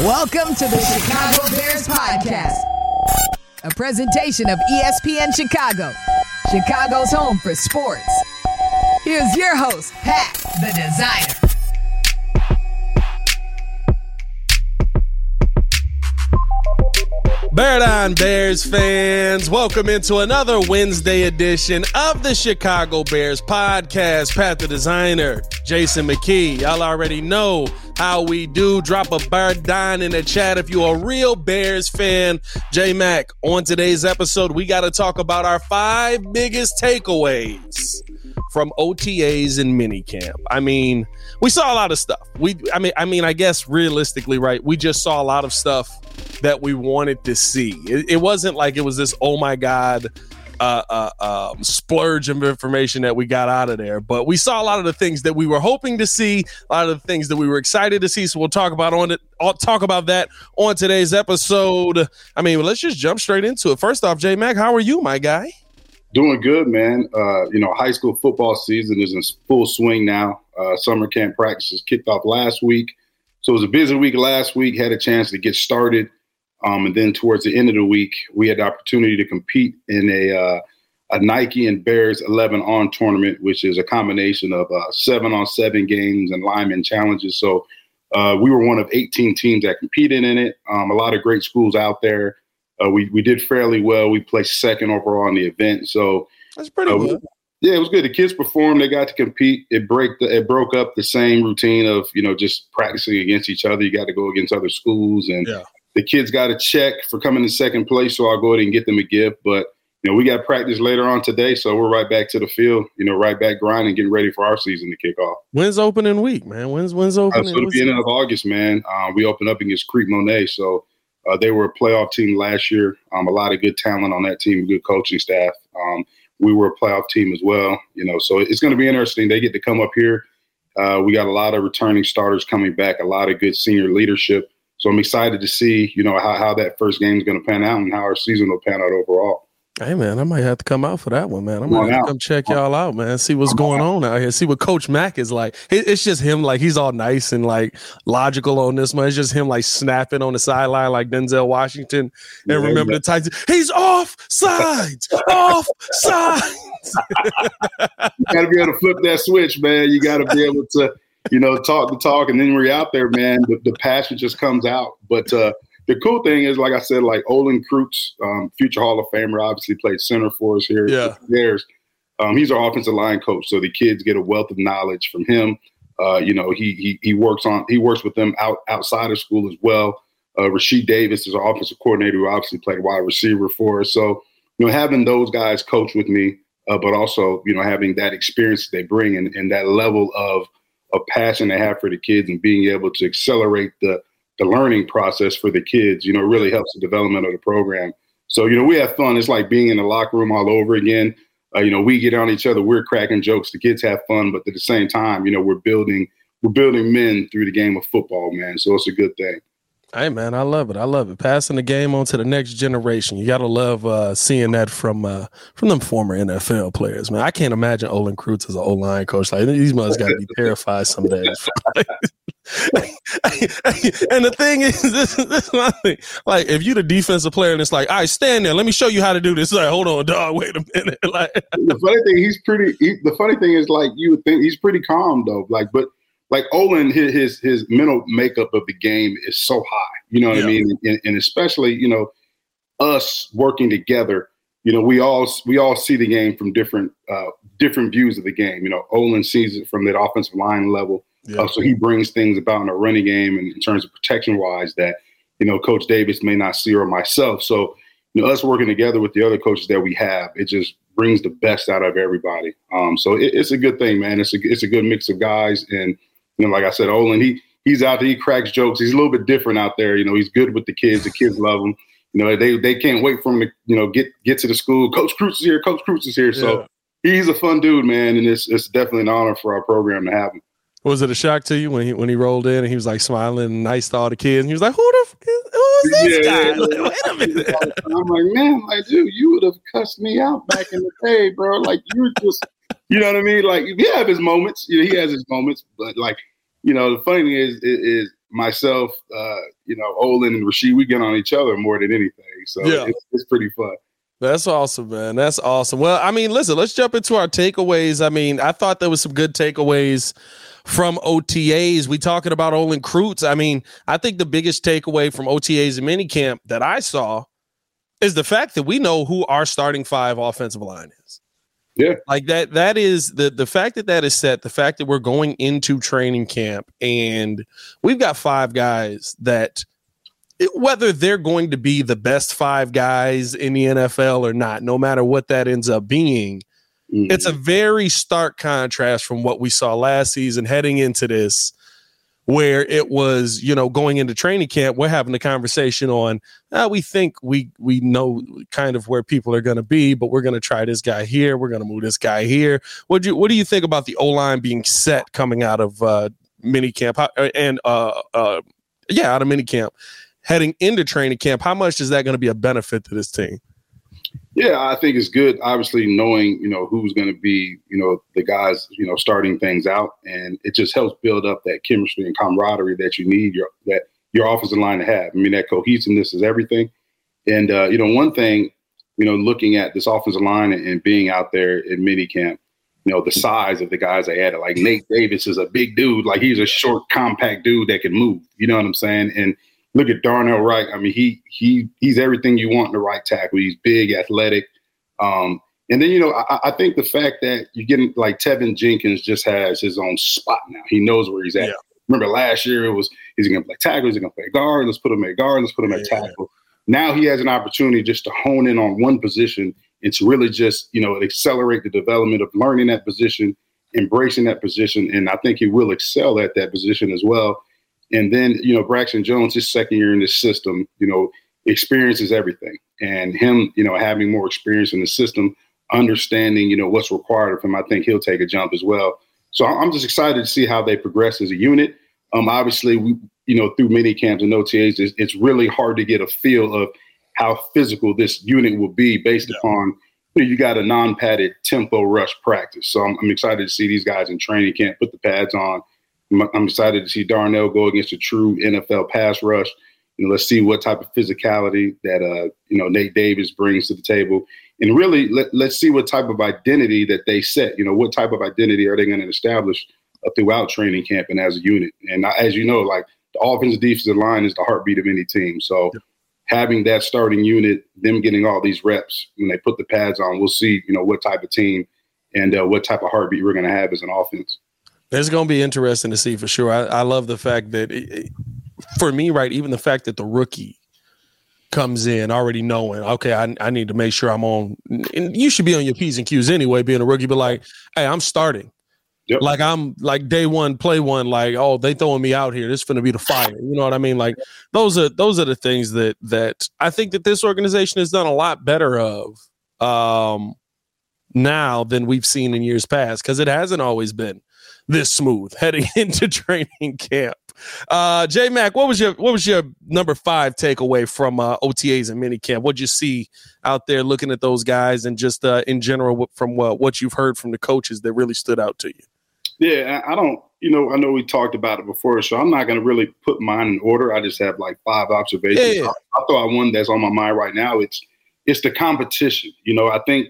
Welcome to the Chicago Bears Podcast, a presentation of ESPN Chicago, Chicago's home for sports. Here's your host, Pat, the designer. Bear Down Bears fans, welcome into another Wednesday edition of the Chicago Bears podcast. Pat the designer, Jason McKie. Y'all already know how we do. Drop a bear down in the chat if you're a real Bears fan. J Mac, on today's episode, we got to talk about our five biggest takeaways from OTAs and minicamp. I mean, we saw a lot of stuff. We, I mean, I mean, I guess realistically, right? We just saw a lot of stuff that we wanted to see. It, it wasn't like it was this, oh my god, uh, uh, um, splurge of information that we got out of there. But we saw a lot of the things that we were hoping to see, a lot of the things that we were excited to see. So we'll talk about on it. I'll talk about that on today's episode. I mean, let's just jump straight into it. First off, J Mac, how are you, my guy? Doing good, man. Uh, you know, high school football season is in full swing now. Uh, summer camp practices kicked off last week. So it was a busy week last week. Had a chance to get started. Um, and then towards the end of the week, we had the opportunity to compete in a uh, a Nike and Bears 11 on tournament, which is a combination of uh, seven on seven games and lineman challenges. So uh, we were one of 18 teams that competed in it. Um, a lot of great schools out there. Uh, we we did fairly well. We placed second overall in the event. So that's pretty uh, good. Yeah, it was good. The kids performed. They got to compete. It break the, it broke up the same routine of you know just practicing against each other. You got to go against other schools and. Yeah the kids got a check for coming in second place, so I'll go ahead and get them a gift. But you know, we got practice later on today, so we're right back to the field. You know, right back grinding, getting ready for our season to kick off. When's opening week, man? When's when's opening? Uh, so the beginning of August, man. Uh, we open up against Creek Monet, so uh, they were a playoff team last year. Um, a lot of good talent on that team, good coaching staff. Um, we were a playoff team as well, you know. So it's going to be interesting. They get to come up here. Uh, we got a lot of returning starters coming back, a lot of good senior leadership. So I'm excited to see, you know, how, how that first game is going to pan out and how our season will pan out overall. Hey man, I might have to come out for that one, man. I might have to come check y'all out, man. See what's going on out here. See what Coach Mack is like. It's just him, like he's all nice and like logical on this one. It's just him like snapping on the sideline like Denzel Washington. And yeah, remember yeah. the Titans. He's off sides, off sides. you gotta be able to flip that switch, man. You gotta be able to you know, talk the talk, and then we're out there, man. The, the passion just comes out. But uh, the cool thing is, like I said, like Olin Kreutz, um, future Hall of Famer, obviously played center for us here. Yeah, there's um, he's our offensive line coach, so the kids get a wealth of knowledge from him. Uh, you know, he he he works on he works with them out outside of school as well. Uh, Rashied Davis is our offensive coordinator, who obviously played wide receiver for us. So, you know, having those guys coach with me, uh, but also you know having that experience they bring and, and that level of a passion they have for the kids and being able to accelerate the the learning process for the kids, you know, really helps the development of the program. So, you know, we have fun. It's like being in the locker room all over again. Uh, you know, we get on each other, we're cracking jokes, the kids have fun, but at the same time, you know, we're building we're building men through the game of football, man. So it's a good thing. Hey man, I love it. I love it. Passing the game on to the next generation. You gotta love uh, seeing that from uh, from them former NFL players, man. I can't imagine Olin Kreutz as an O line coach. Like these mothers gotta be terrified some days. and the thing is, this, this is my thing. Like, if you're the defensive player and it's like, all right, stand there, let me show you how to do this. It's like, hold on, dog, wait a minute. Like, the funny thing, he's pretty. He, the funny thing is, like, you would think he's pretty calm though. Like, but like Olin, his, his his mental makeup of the game is so high. You know what yeah. I mean? And, and, especially, you know, us working together. You know, we all we all see the game from different uh, different views of the game. You know, Olin sees it from that offensive line level, yeah. uh, so he brings things about in a running game and in terms of protection wise that you know Coach Davis may not see or myself. So you know, us working together with the other coaches that we have, it just brings the best out of everybody. Um, so it, it's a good thing, man. It's a it's a good mix of guys and you know, like I said, Olin, he he's out there, he cracks jokes. He's a little bit different out there. You know, he's good with the kids. The kids love him. You know, they they can't wait for him to, you know, get get to the school. Coach Kreutz is here, Coach Kreutz is here. So he's a fun dude, man, and it's it's definitely an honor for our program to have him. Was it a shock to you when he when he rolled in and he was like smiling and nice to all the kids and he was like, Who the f- who is this yeah, guy? Like, Wait a minute. I'm like, man, like, dude, you would have cussed me out back in the day, bro. Like you were just you know what I mean? Like he have his moments, you know, he has his moments, but like you know, the funny thing is, is, is myself, uh, you know, Olin and Rashied, we get on each other more than anything. So yeah. it's, it's pretty fun. That's awesome, man. That's awesome. Well, I mean, listen, let's jump into our takeaways. I mean, I thought there was some good takeaways from OTAs. We talking about Olin Kreutz. I mean, I think the biggest takeaway from OTAs and minicamp that I saw is the fact that we know who our starting five offensive line is. Yeah. Like that that is the the fact that that is set, the fact that we're going into training camp and we've got five guys that whether they're going to be the best five guys in the NFL or not, no matter what that ends up being, mm-hmm. it's a very stark contrast from what we saw last season heading into this, where it was, you know, going into training camp, we're having a conversation on, uh, we think we we know kind of where people are going to be, but we're going to try this guy here, we're going to move this guy here. What do you what do you think about the O line being set coming out of uh, mini camp and uh, uh, yeah, out of mini camp? Heading into training camp. How much is that going to be a benefit to this team? Yeah, I think it's good. Obviously, knowing you know who's going to be you know the guys you know starting things out, and it just helps build up that chemistry and camaraderie that you need your that your offensive line to have. I mean, that cohesiveness is everything. And uh, you know, one thing, you know, looking at this offensive line and, and being out there in mini camp, you know, the size of the guys they added. Like Nate Davis is a big dude. Like he's a short, compact dude that can move. You know what I'm saying? And look at Darnell Wright. I mean, he he he's everything you want in the right tackle. He's big, athletic. Um, and then you know, I, I, think the fact that you're getting like Teven Jenkins just has his own spot now. He knows where he's at. Yeah. Remember last year it was he's gonna play tackle, he's gonna play guard. Let's put him at guard. Let's put him at yeah. tackle. Now he has an opportunity just to hone in on one position and to really just you know accelerate the development of learning that position, embracing that position, and I think he will excel at that position as well. And then, you know, Braxton Jones, his second year in this system, you know, experiences everything. And him, you know, having more experience in the system, understanding, you know, what's required of him, I think he'll take a jump as well. So I'm just excited to see how they progress as a unit. Um, obviously, we, you know, through mini camps and OTAs, it's, it's really hard to get a feel of how physical this unit will be based yeah. upon you, know, you got a non-padded tempo rush practice. So I'm, I'm excited to see these guys in training camp put the pads on I'm excited to see Darnell go against a true NFL pass rush. You know, let's see what type of physicality that uh, you know Nate Davis brings to the table, and really let, let's see what type of identity that they set. You know, what type of identity are they going to establish uh, throughout training camp and as a unit? And as you know, like the offensive defensive line is the heartbeat of any team. So having that starting unit, them getting all these reps when they put the pads on, we'll see. You know, what type of team and uh, what type of heartbeat we're going to have as an offense. It's going to be interesting to see for sure. I, I love the fact that, it, for me, right, even the fact that the rookie comes in already knowing, okay, I, I need to make sure I'm on. And you should be on your P's and Q's anyway, being a rookie, but like, hey, I'm starting. Yep. Like I'm like day one, play one. Like oh, they throwing me out here. This is gonna be the fire. You know what I mean? Like those are those are the things that that I think that this organization has done a lot better of um, now than we've seen in years past because it hasn't always been this smooth heading into training camp. Uh, J Mac, what was your what was your number five takeaway from uh, OTAs and minicamp? What'd you see out there looking at those guys and just uh, in general from uh, what you've heard from the coaches that really stood out to you? Yeah, I don't. You know, I know we talked about it before, so I'm not going to really put mine in order. I just have like five observations. Yeah, yeah. I, I thought one that's on my mind right now. It's it's the competition. You know, I think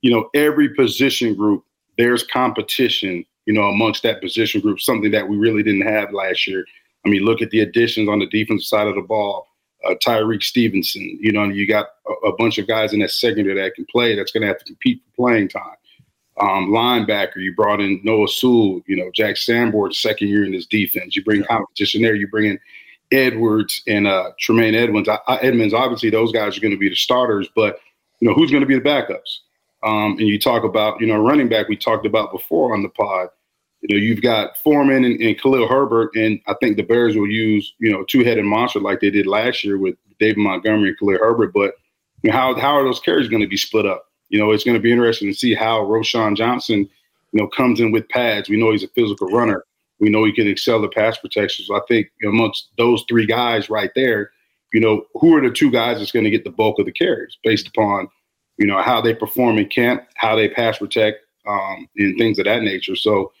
you know every position group there's competition you know, amongst that position group, something that we really didn't have last year. I mean, look at the additions on the defensive side of the ball. Uh, Tyrique Stevenson, you know, you got a, a, bunch of guys in that secondary that can play. That's going to have to compete for playing time. Um, linebacker, you brought in Noah Sewell, you know, Jack Sanborn, second year in this defense. You bring competition there. You bring in Edwards and uh, Tremaine Edmunds. I, I, Edmunds, obviously, those guys are going to be the starters, but you know, who's going to be the backups? Um, and you talk about, you know, running back we talked about before on the pod. You know, you've got Foreman and, and Khalil Herbert, and I think the Bears will use, you know, two-headed monster like they did last year with David Montgomery and Khalil Herbert. But you know, how how are those carries going to be split up? You know, it's going to be interesting to see how Roschon Johnson, you know, comes in with pads. We know he's a physical runner. We know he can excel the pass protection. So I think amongst those three guys right there, you know, who are the two guys that's going to get the bulk of the carries based upon – you know, how they perform in camp, how they pass protect, um, and things of that nature. So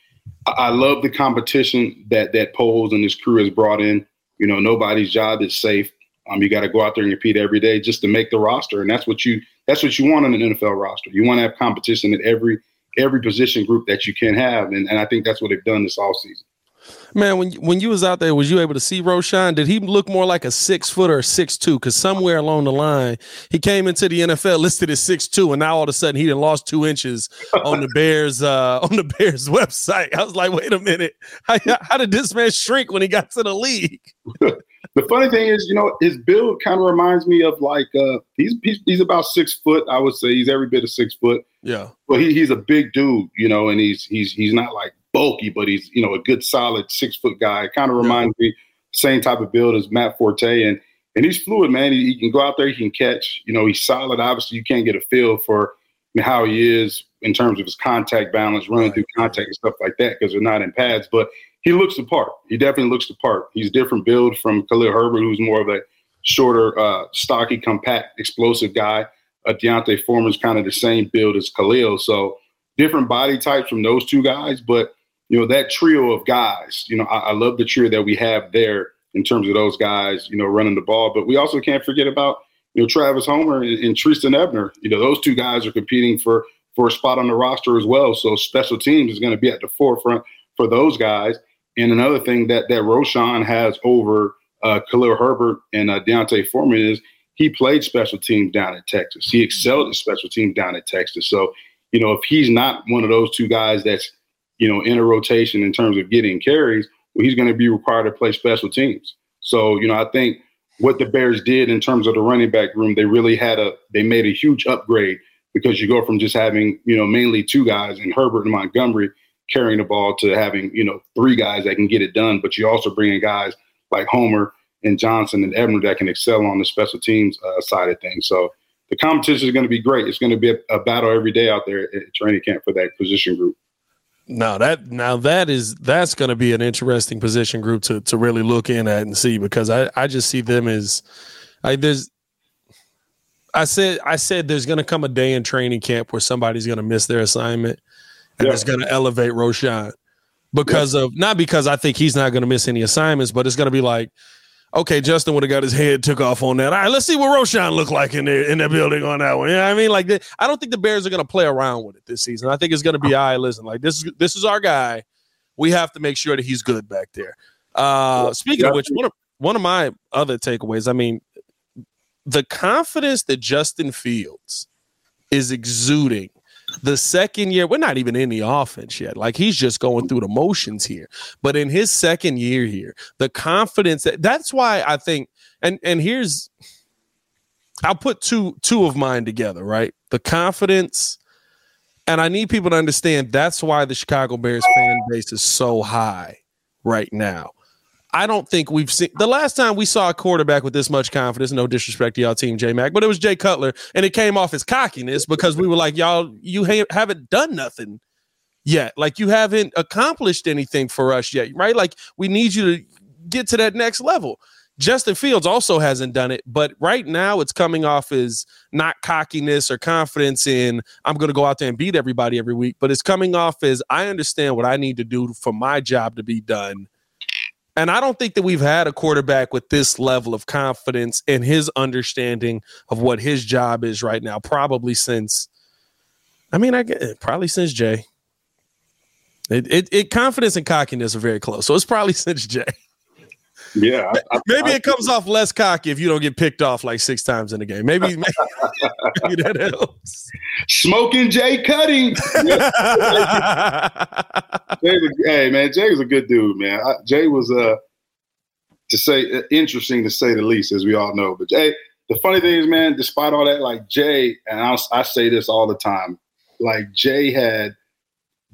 I, I love the competition that that Poles and his crew has brought in. You know, nobody's job is safe. Um, you got to go out there and compete every day just to make the roster, and that's what you that's what you want on an NFL roster. You want to have competition at every every position group that you can have, and, and I think that's what they've done this all season. Man, when when you was out there, was you able to see Roschon? Did he look more like a six foot or six two? Because somewhere along the line, he came into the NFL listed as six two, and now all of a sudden he done lost two inches on the Bears uh, on the Bears website. I was like, wait a minute, how, how did this man shrink when he got to the league? the funny thing is, you know, his build kind of reminds me of like uh, he's, he's he's about six foot. I would say he's every bit of six foot. Yeah, but he, he's a big dude, you know, and he's he's he's not like bulky, but he's you know a good solid six foot guy. Kind of reminds yeah. me same type of build as Matt Forte, and and he's fluid, man. He, he, can go out there, he can catch. You know, he's solid. Obviously, you can't get a feel for how he is in terms of his contact balance, running right. through contact and stuff like that because they're not in pads. But he looks the part. He definitely looks the part. He's different build from Khalil Herbert, who's more of a shorter, uh, stocky, compact, explosive guy. Uh, D'Onta Foreman's kind of the same build as Khalil. So different body types from those two guys, but you know, that trio of guys, you know, I, I love the trio that we have there in terms of those guys, you know, running the ball. But we also can't forget about, you know, Travis Homer and, and Trestan Ebner. You know, those two guys are competing for for a spot on the roster as well. So special teams is going to be at the forefront for those guys. And another thing that that Roschon has over uh, Khalil Herbert and uh, D'Onta Foreman is he played special teams down at Texas. He excelled at special teams down at Texas. So, you know, if he's not one of those two guys that's you know, in a rotation in terms of getting carries, well, he's going to be required to play special teams. So, you know, I think what the Bears did in terms of the running back room, they really had a they made a huge upgrade because you go from just having, you know, mainly two guys in Herbert and Montgomery carrying the ball to having, you know, three guys that can get it done. But you also bring in guys like Homer and Johnson and Ebner that can excel on the special teams uh, side of things. So the competition is going to be great. It's going to be a, a battle every day out there at training camp for that position group. No, that now that is that's going to be an interesting position group to to really look in at and see because I I just see them as I there's I said I said there's going to come a day in training camp where somebody's going to miss their assignment and yeah. it's going to elevate Roschon because yeah. of not because I think he's not going to miss any assignments, but it's going to be like okay, Justin would have got his head took off on that. All right, let's see what Roschon looked like in the in the building on that one. You know I mean? Like, the, I don't think the Bears are going to play around with it this season. I think it's going to be, all right, listen, like this is this is our guy. We have to make sure that he's good back there. Uh, speaking of which, one of one of my other takeaways, I mean, the confidence that Justin Fields is exuding the second year, we're not even in the offense yet. Like he's just going through the motions here. But in his second year here, the confidence that that's why I think and and here's I'll put two two of mine together, right? The confidence and I need people to understand that's why the Chicago Bears fan base is so high right now. I don't think we've seen the last time we saw a quarterback with this much confidence. No disrespect to y'all team, J Mac, but it was Jay Cutler, and it came off as cockiness because we were like, y'all, you ha- haven't done nothing yet. Like you haven't accomplished anything for us yet, right? Like we need you to get to that next level. Justin Fields also hasn't done it, but right now it's coming off as not cockiness or confidence in I'm going to go out there and beat everybody every week, but it's coming off as I understand what I need to do for my job to be done and I don't think that we've had a quarterback with this level of confidence in his understanding of what his job is right now, probably since, I mean, I get probably since Jay. It, it, it confidence and cockiness are very close. So it's probably since Jay. Yeah. I, maybe I, it comes off less cocky if you don't get picked off like six times in a game. Maybe, maybe, maybe that helps. Smoking Jay Cutler. Hey man, Jay was a good dude, man. I, Jay was uh to say uh, interesting to say the least, as we all know. But Jay, the funny thing is, man, despite all that, like Jay, and I'll, I say this all the time, like Jay had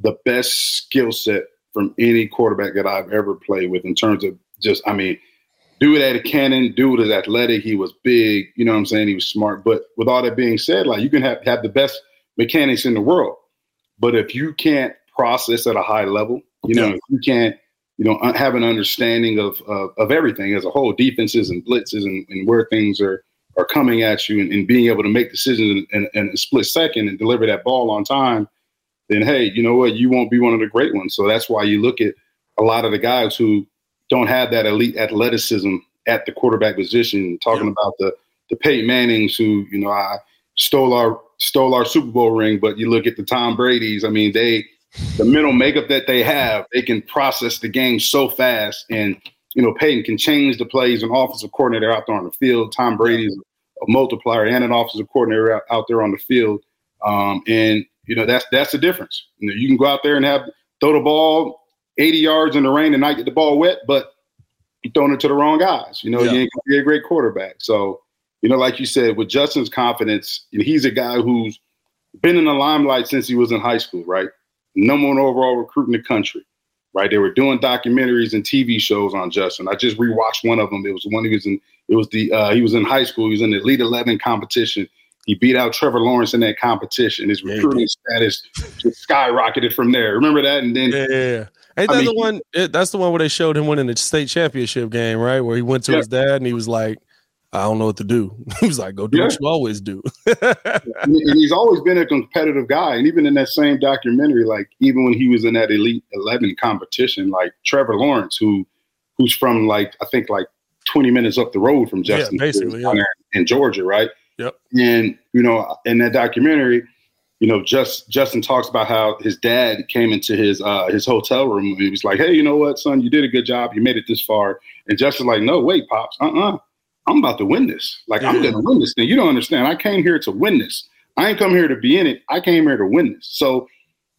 the best skill set from any quarterback that I've ever played with in terms of just, I mean, dude had a cannon, dude is athletic, he was big, you know what I'm saying? He was smart. But with all that being said, like you can have, have the best mechanics in the world. But if you can't process at a high level, you know, if you can't, you know, have an understanding of, of, of everything as a whole, defenses and blitzes and, and where things are are coming at you and, and being able to make decisions in, in, in, a split second and deliver that ball on time, then hey, you know what, you won't be one of the great ones. So that's why you look at a lot of the guys who don't have that elite athleticism at the quarterback position. Talking about the the Peyton Mannings who you know I stole our stole our Super Bowl ring, but you look at the Tom Brady's. I mean, they the mental makeup that they have, they can process the game so fast, and you know Peyton can change the plays. An offensive coordinator out there on the field. Tom Brady's a multiplier and an offensive coordinator out, out there on the field, um, and you know that's that's the difference. You, know, you can go out there and have throw the ball 80 yards in the rain and not get the ball wet, but you're throwing it to the wrong guys. You know, yeah. you ain't gonna be a great quarterback. So you know, like you said, with Justin's confidence, he's a guy who's been in the limelight since he was in high school, right? Number one overall recruit in the country, right? They were doing documentaries and TV shows on Justin. I just rewatched one of them. It was one he was in. It was the uh, he was in high school. He was in the Elite Eleven competition. He beat out Trevor Lawrence in that competition. His recruiting yeah, status just skyrocketed from there. Remember that? And then yeah, yeah. Ain't that I mean, the one? Eh, that's the one where they showed him winning the state championship game, right? Where he went to yeah. his dad and he was like, I don't know what to do. he was like, go do yeah. what you always do. and he's always been a competitive guy. And even in that same documentary, like even when he was in that Elite 11 competition, like Trevor Lawrence, who who's from like, I think like 20 minutes up the road from Justin, yeah, basically, yeah. in Georgia, right? Yep. And, you know, in that documentary, you know, just Justin talks about how his dad came into his uh, his hotel room and he was like, "Hey, you know what, son? You did a good job. You made it this far." And Justin's like, "No, wait, pops. Uh, uh-uh. uh I'm about to win this. Like yeah. I'm going to win this thing. You don't understand. I came here to win this. I ain't come here to be in it. I came here to win this. So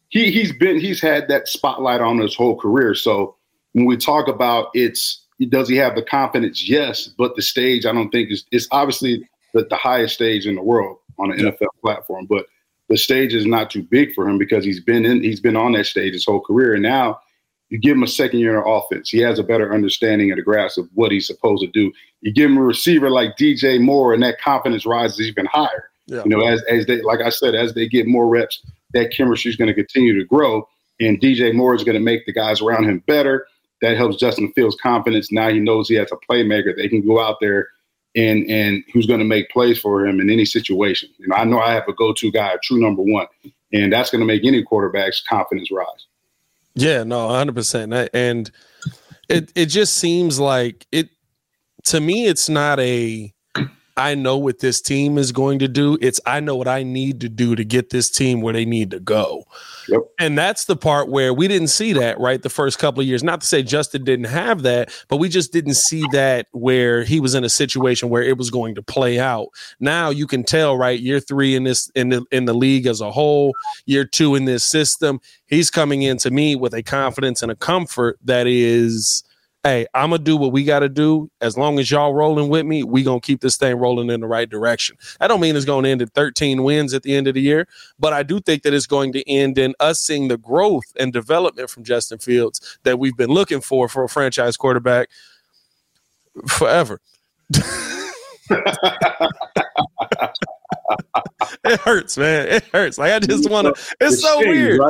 he he's been he's had that spotlight on his whole career. So when we talk about it's does he have the confidence? Yes, but the stage I don't think is it's obviously the, the highest stage in the world on an yeah. NFL platform, but the stage is not too big for him because he's been in he's been on that stage his whole career and now you give him a second year in offense. He has a better understanding of the grasp of what he's supposed to do. You give him a receiver like DJ Moore, and that confidence rises even higher. Yeah. You know, as as they like I said, as they get more reps, that chemistry is going to continue to grow, and DJ Moore is going to make the guys around him better. That helps Justin Fields' confidence. Now he knows he has a playmaker. They can go out there and and who's going to make plays for him in any situation. You know, I know I have a go-to guy, a true number one, and that's going to make any quarterback's confidence rise. Yeah, no, 100%. And it it just seems like it to me it's not a I know what this team is going to do. It's I know what I need to do to get this team where they need to go. Yep. And that's the part where we didn't see that, right? The first couple of years. Not to say Justin didn't have that, but we just didn't see that where he was in a situation where it was going to play out. Now you can tell, right? Year three in this in the in the league as a whole, year two in this system, he's coming in to me with a confidence and a comfort that is hey, I'm gonna do what we gotta do. As long as y'all rolling with me, we gonna keep this thing rolling in the right direction. I don't mean it's gonna end at 13 wins at the end of the year, but I do think that it's going to end in us seeing the growth and development from Justin Fields that we've been looking for for a franchise quarterback forever. it hurts, man. It hurts. Like I just want to. It's, so weird.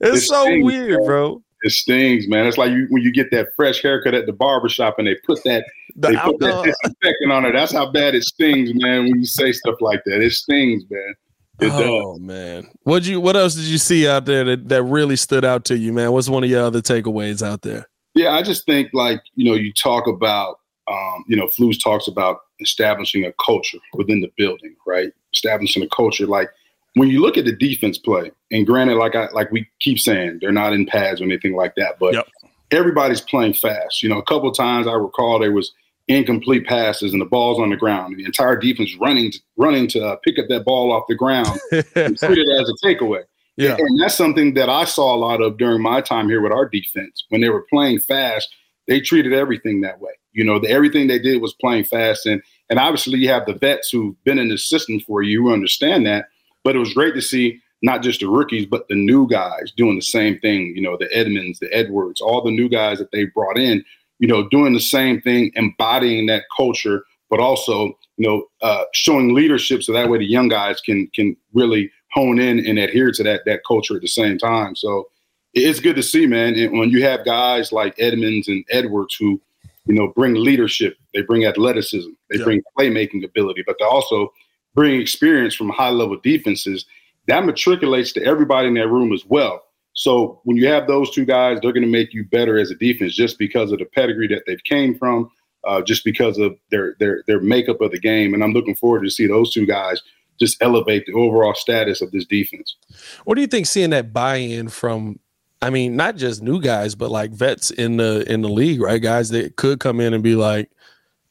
It's it so weird, bro it stings, man. It's like you, when you get that fresh haircut at the barbershop and they put that the they put that disinfectant on it. That's how bad it stings, man. When you say stuff like that, it stings, man. It oh does. man, what you what else did you see out there that, that really stood out to you, man? What's one of your other takeaways out there? Yeah, I just think like you know you talk about um, you know Flus talks about establishing a culture within the building, right? Establishing a culture like when you look at the defense play, and granted, like I like we keep saying, they're not in pads or anything like that, but yep. everybody's playing fast. You know, a couple times I recall there was incomplete passes and the ball's on the ground. And the entire defense running to, running to uh, pick up that ball off the ground and treat it as a takeaway. Yeah. And that's something that I saw a lot of during my time here with our defense. When they were playing fast, they treated everything that way. You know, the, everything they did was playing fast. And and obviously you have the vets who've been in the system for you who understand that. But it was great to see not just the rookies, but the new guys doing the same thing. You know, the Edmunds, the Edwards, all the new guys that they brought in, you know, doing the same thing, embodying that culture, but also, you know, uh, showing leadership so that way the young guys can can really hone in and adhere to that that culture at the same time. So it's good to see, man. And when you have guys like Edmunds and Edwards who, you know, bring leadership, they bring athleticism, they yeah. bring playmaking ability, but they also bring experience from high level defenses, that matriculates to everybody in that room as well. So when you have those two guys, they're going to make you better as a defense just because of the pedigree that they've came from, uh, just because of their their their makeup of the game. And I'm looking forward to see those two guys just elevate the overall status of this defense. What do you think seeing that buy-in from I mean, not just new guys, but like vets in the in the league, right? Guys that could come in and be like,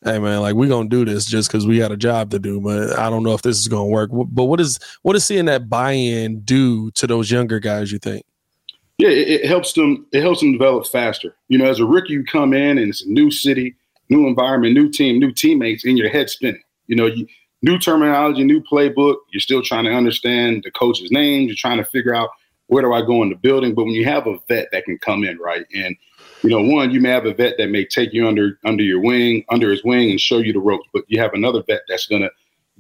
"Hey, man, like we're gonna do this just because we got a job to do." But I don't know if this is gonna work. But what is what is seeing that buy-in do to those younger guys? You think? Yeah, it, it helps them. It helps them develop faster. You know, as a rookie, you come in and it's a new city, new environment, new team, new teammates, and your head spinning. You know, you, new terminology, new playbook. You're still trying to understand the coach's names. You're trying to figure out where do I go in the building. But when you have a vet that can come in, right, and you know, one, you may have a vet that may take you under under your wing, under his wing, and show you the ropes. But you have another vet that's gonna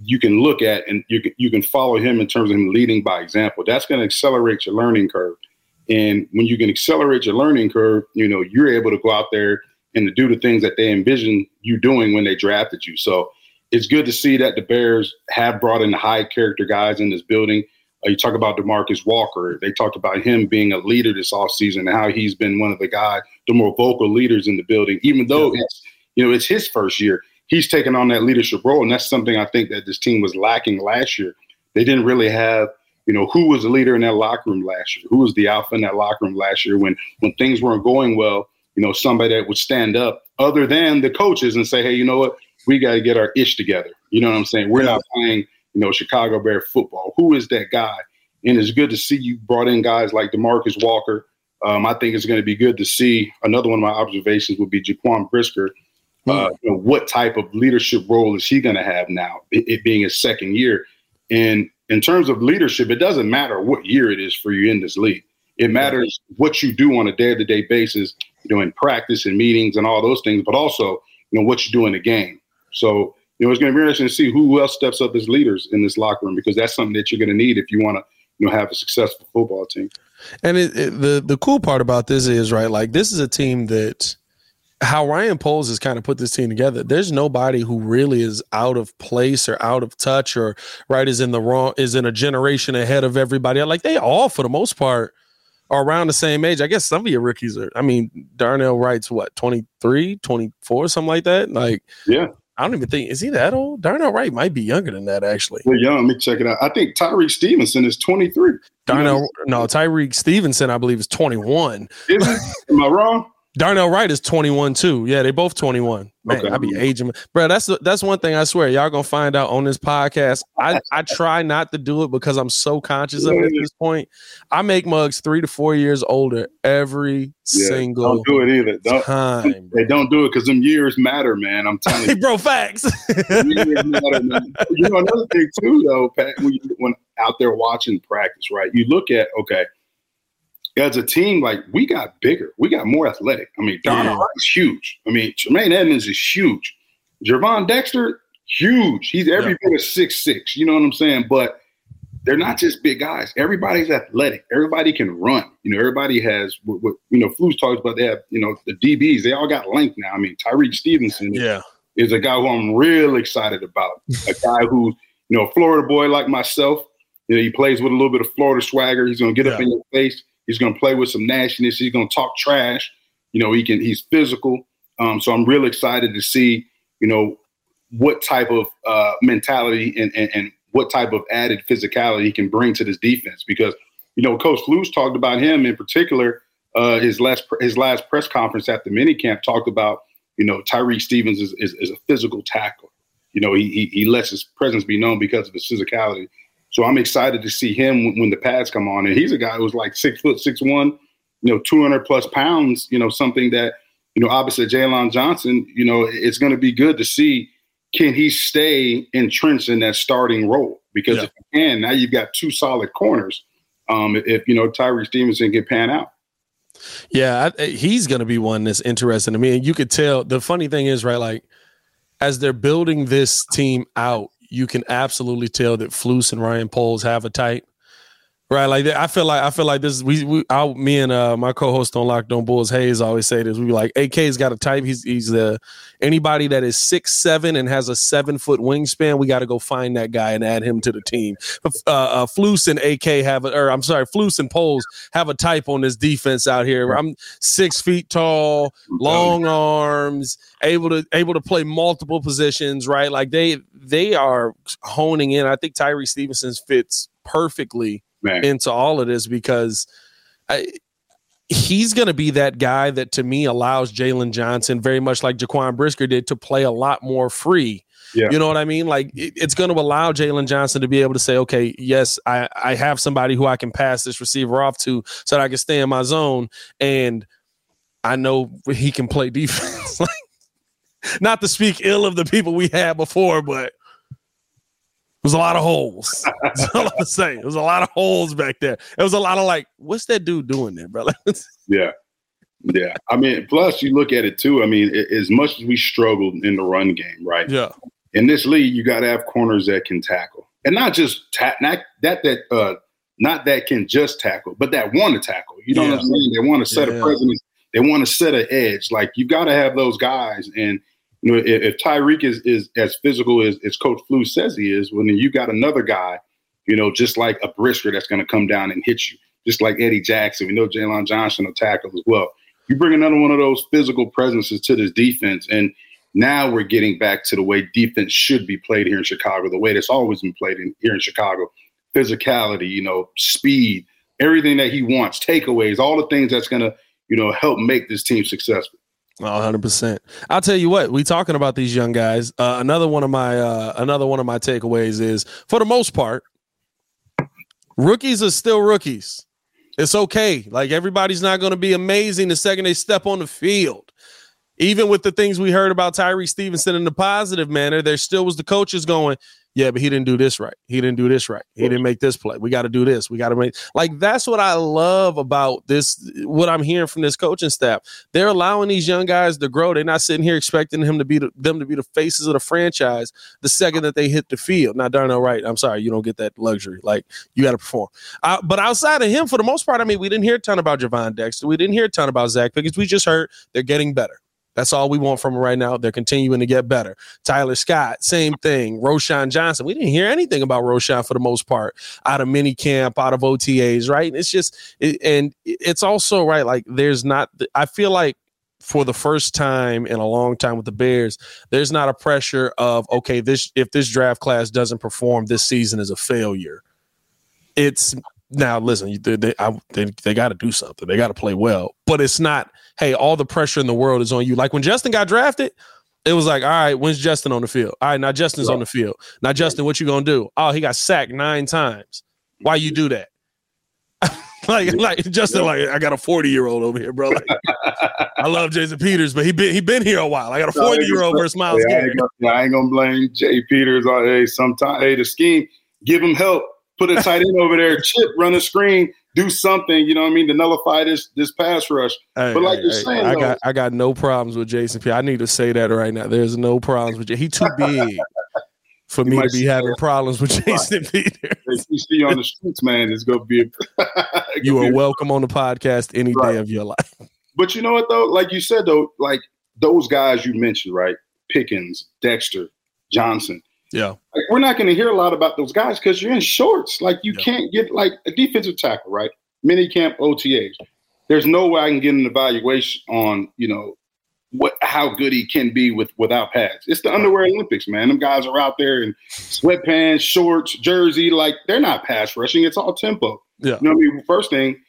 you can look at and you can you can follow him in terms of him leading by example. That's to accelerate your learning curve. And when you can accelerate your learning curve, you know, you're able to go out there and to do the things that they envision you doing when they drafted you. So it's good to see that the Bears have brought in high character guys in this building. You talk about DeMarcus Walker. They talked about him being a leader this offseason and how he's been one of the guys, the more vocal leaders in the building, even though yeah. it's, you know, it's his first year. He's taken on that leadership role. And that's something I think that this team was lacking last year. They didn't really have you know, who was the leader in that locker room last year? Who was the alpha in that locker room last year when when things weren't going well? You know, somebody that would stand up other than the coaches and say, hey, you know what? We got to get our ish together. You know what I'm saying? We're not playing, you know, Chicago Bear football. Who is that guy? And it's good to see you brought in guys like DeMarcus Walker. Um, I think it's going to be good to see. Another one of my observations would be Jaquan Brisker. Uh, you know, what type of leadership role is he going to have now? It, it being his second year, and in terms of leadership, it doesn't matter what year it is for you in this league. It matters what you do on a day to day basis, you know, in practice and meetings and all those things, but also, you know, what you do in the game. So, you know, it's going to be interesting to see who else steps up as leaders in this locker room because that's something that you're going to need if you want to, you know, have a successful football team. And it, it, the the cool part about this is right, like this is a team that how Ryan Poles has kind of put this team together, there's nobody who really is out of place or out of touch or right is in the wrong is in a generation ahead of everybody. Like they all, for the most part, are around the same age. I guess some of your rookies are. I mean, Darnell Wright's what 23, 24, something like that. Like, yeah. I don't even think is he that old. Darnell Wright might be younger than that, actually. Well, young. Let me check it out. I think Tyrique Stevenson is 23. Darnell, no, Tyrique Stevenson, I believe, is 21. Am I wrong? Darnell Wright is 21 too. Yeah, they both 21. Man, okay. I be aging, bro. That's that's one thing I swear y'all gonna find out on this podcast. I I try not to do it because I'm so conscious of it at this point. I make mugs three to four years older every yeah, single. Don't do it either. Don't, time. They don't do it because them years matter, man. I'm telling you, bro. Facts. matter, you know another thing too, though, Pat. When you when out there watching practice, right? You look at okay as a team, like we got bigger, we got more athletic. I mean, Donald yeah. Mm. is huge. I mean, Tremaine Edmunds is huge. Gervon Dexter, huge. He's every yeah. bit of six six. You know what I'm saying? But they're not just big guys. Everybody's athletic. Everybody can run. You know, everybody has what, what you know. Flus talks about. They have you know the DBs. They all got length now. I mean, Tyrique Stevenson. Yeah. Is a guy who I'm real excited about. a guy who's you know Florida boy like myself. You know, he plays with a little bit of Florida swagger. He's gonna get yeah. up in your face. He's going to play with some nastiness. He's going to talk trash. You know, he can. He's physical. Um, so I'm real excited to see, you know, what type of uh, mentality and, and, and what type of added physicality he can bring to this defense. Because, you know, Coach Flus talked about him in particular. Uh, his last his last press conference at the minicamp talked about, you know, Tyrique Stevens is, is, is a physical tackler. You know, he, he, he lets his presence be known because of his physicality. So I'm excited to see him when, when the pads come on. And he's a guy who's like six foot six one, you know, 200 plus pounds. You know, something that you know, obviously Jaylon Johnson. You know, it's going to be good to see can he stay entrenched in that starting role because yeah. if he can, now you've got two solid corners. Um, if you know Tyree Stevenson can pan out. Yeah, I, he's going to be one that's interesting to me. And you could tell. The funny thing is, right, like as they're building this team out, you can absolutely tell that Flus and Ryan Poles have a tight. Right, like I feel like I feel like this. We, we I, me and uh, my co-host on Locked On Bulls, Hayes, always say this. We be like, AK's got a type. He's he's the anybody that is six seven and has a seven foot wingspan. We got to go find that guy and add him to the team. Uh, uh, Flus and AK have, a, or I'm sorry, Flus and Poles have a type on this defense out here. I'm six feet tall, long arms, able to able to play multiple positions. Right, like they they are honing in. I think Tyree Stevenson fits perfectly Man. into all of this because I, he's going to be that guy that to me allows Jaylon Johnson, very much like Jaquan Brisker did, to play a lot more free. Yeah. You know what I mean? Like it, it's going to allow Jaylon Johnson to be able to say, okay, yes, I, I have somebody who I can pass this receiver off to so that I can stay in my zone. And I know he can play defense. like, not to speak ill of the people we had before, but was a lot of holes. That's all I'm saying. It was a lot of holes back there. It was a lot of like, what's that dude doing there, brother? yeah. Yeah. I mean, plus you look at it too. I mean, as much as we struggled in the run game, right? Yeah. In this league, you got to have corners that can tackle, and not just ta- not that that uh not that can just tackle, but that want to tackle. You know yeah. what I'm saying? They want to set yeah. a presence. They want to set an edge. Like you got to have those guys, and know, if, if Tyrique is, is as physical as, as Coach Flu says he is, well, then you got another guy, you know, just like a Brisker that's going to come down and hit you, just like Eddie Jackson. We know Jaylon Johnson will tackle as well. You bring another one of those physical presences to this defense, and now we're getting back to the way defense should be played here in Chicago, the way that's always been played in, here in Chicago. Physicality, you know, speed, everything that he wants, takeaways, all the things that's going to, you know, help make this team successful. 100%. I'll tell you what, we talking about these young guys. Uh, another one of my uh, another one of my takeaways is for the most part rookies are still rookies. It's okay. Like everybody's not going to be amazing the second they step on the field. Even with the things we heard about Tyree Stevenson in the positive manner, there still was the coaches going, yeah, but he didn't do this right. He didn't do this right. He didn't make this play. We got to do this. We got to make like that's what I love about this. What I'm hearing from this coaching staff, they're allowing these young guys to grow. They're not sitting here expecting him to be the, them to be the faces of the franchise the second that they hit the field. Now, Darnell Wright, I'm sorry, you don't get that luxury. Like you got to perform. Uh, but outside of him, for the most part, I mean, we didn't hear a ton about Gervon Dexter. We didn't hear a ton about Zach because we just heard they're getting better. That's all we want from them right now. They're continuing to get better. Tyler Scott, same thing. Roschon Johnson. We didn't hear anything about Roschon for the most part out of mini camp, out of OTAs, right? It's just, it, and it's also right. Like there's not. I feel like for the first time in a long time with the Bears, there's not a pressure of okay, this if this draft class doesn't perform, this season is a failure. It's now listen, they they, they, they got to do something. They got to play well, but it's not. Hey, all the pressure in the world is on you. Like when Justin got drafted, it was like, all right, when's Justin on the field? All right, now Justin's right. on the field. Now Justin, what you gonna do? Oh, he got sacked nine times. Why you do that? like, like Justin, like I got a forty year old over here, bro. Like, I love Jason Peters, but he been he been here a while. I got a forty year old versus Myles yeah, I, ain't gonna, I ain't gonna blame Jay Peters. Uh, hey, sometimes hey, the scheme give him help put a tight end over there, chip, run a screen, do something, you know what I mean, to nullify this this pass rush. Hey, but like hey, you're saying, I though, got I got no problems with Jason P. I need to say that right now. There's no problems with Jason. He too big for me to be having that. problems with Jason right. Peter. you see you on the streets, man, it's gonna be. A, you are welcome on the podcast any right. day of your life. But you know what though, like you said though, like those guys you mentioned, right? Pickens, Dexter, Johnson yeah. Like, we're not going to hear a lot about those guys because you're in shorts. Like you yeah. can't get like a defensive tackle, right? Mini camp OTAs. There's no way I can get an evaluation on, you know, what how good he can be with without pads. It's the underwear Olympics, man. Them guys are out there in sweatpants, shorts, jersey, like they're not pass rushing. It's all tempo. Yeah. You know what I mean? First thing,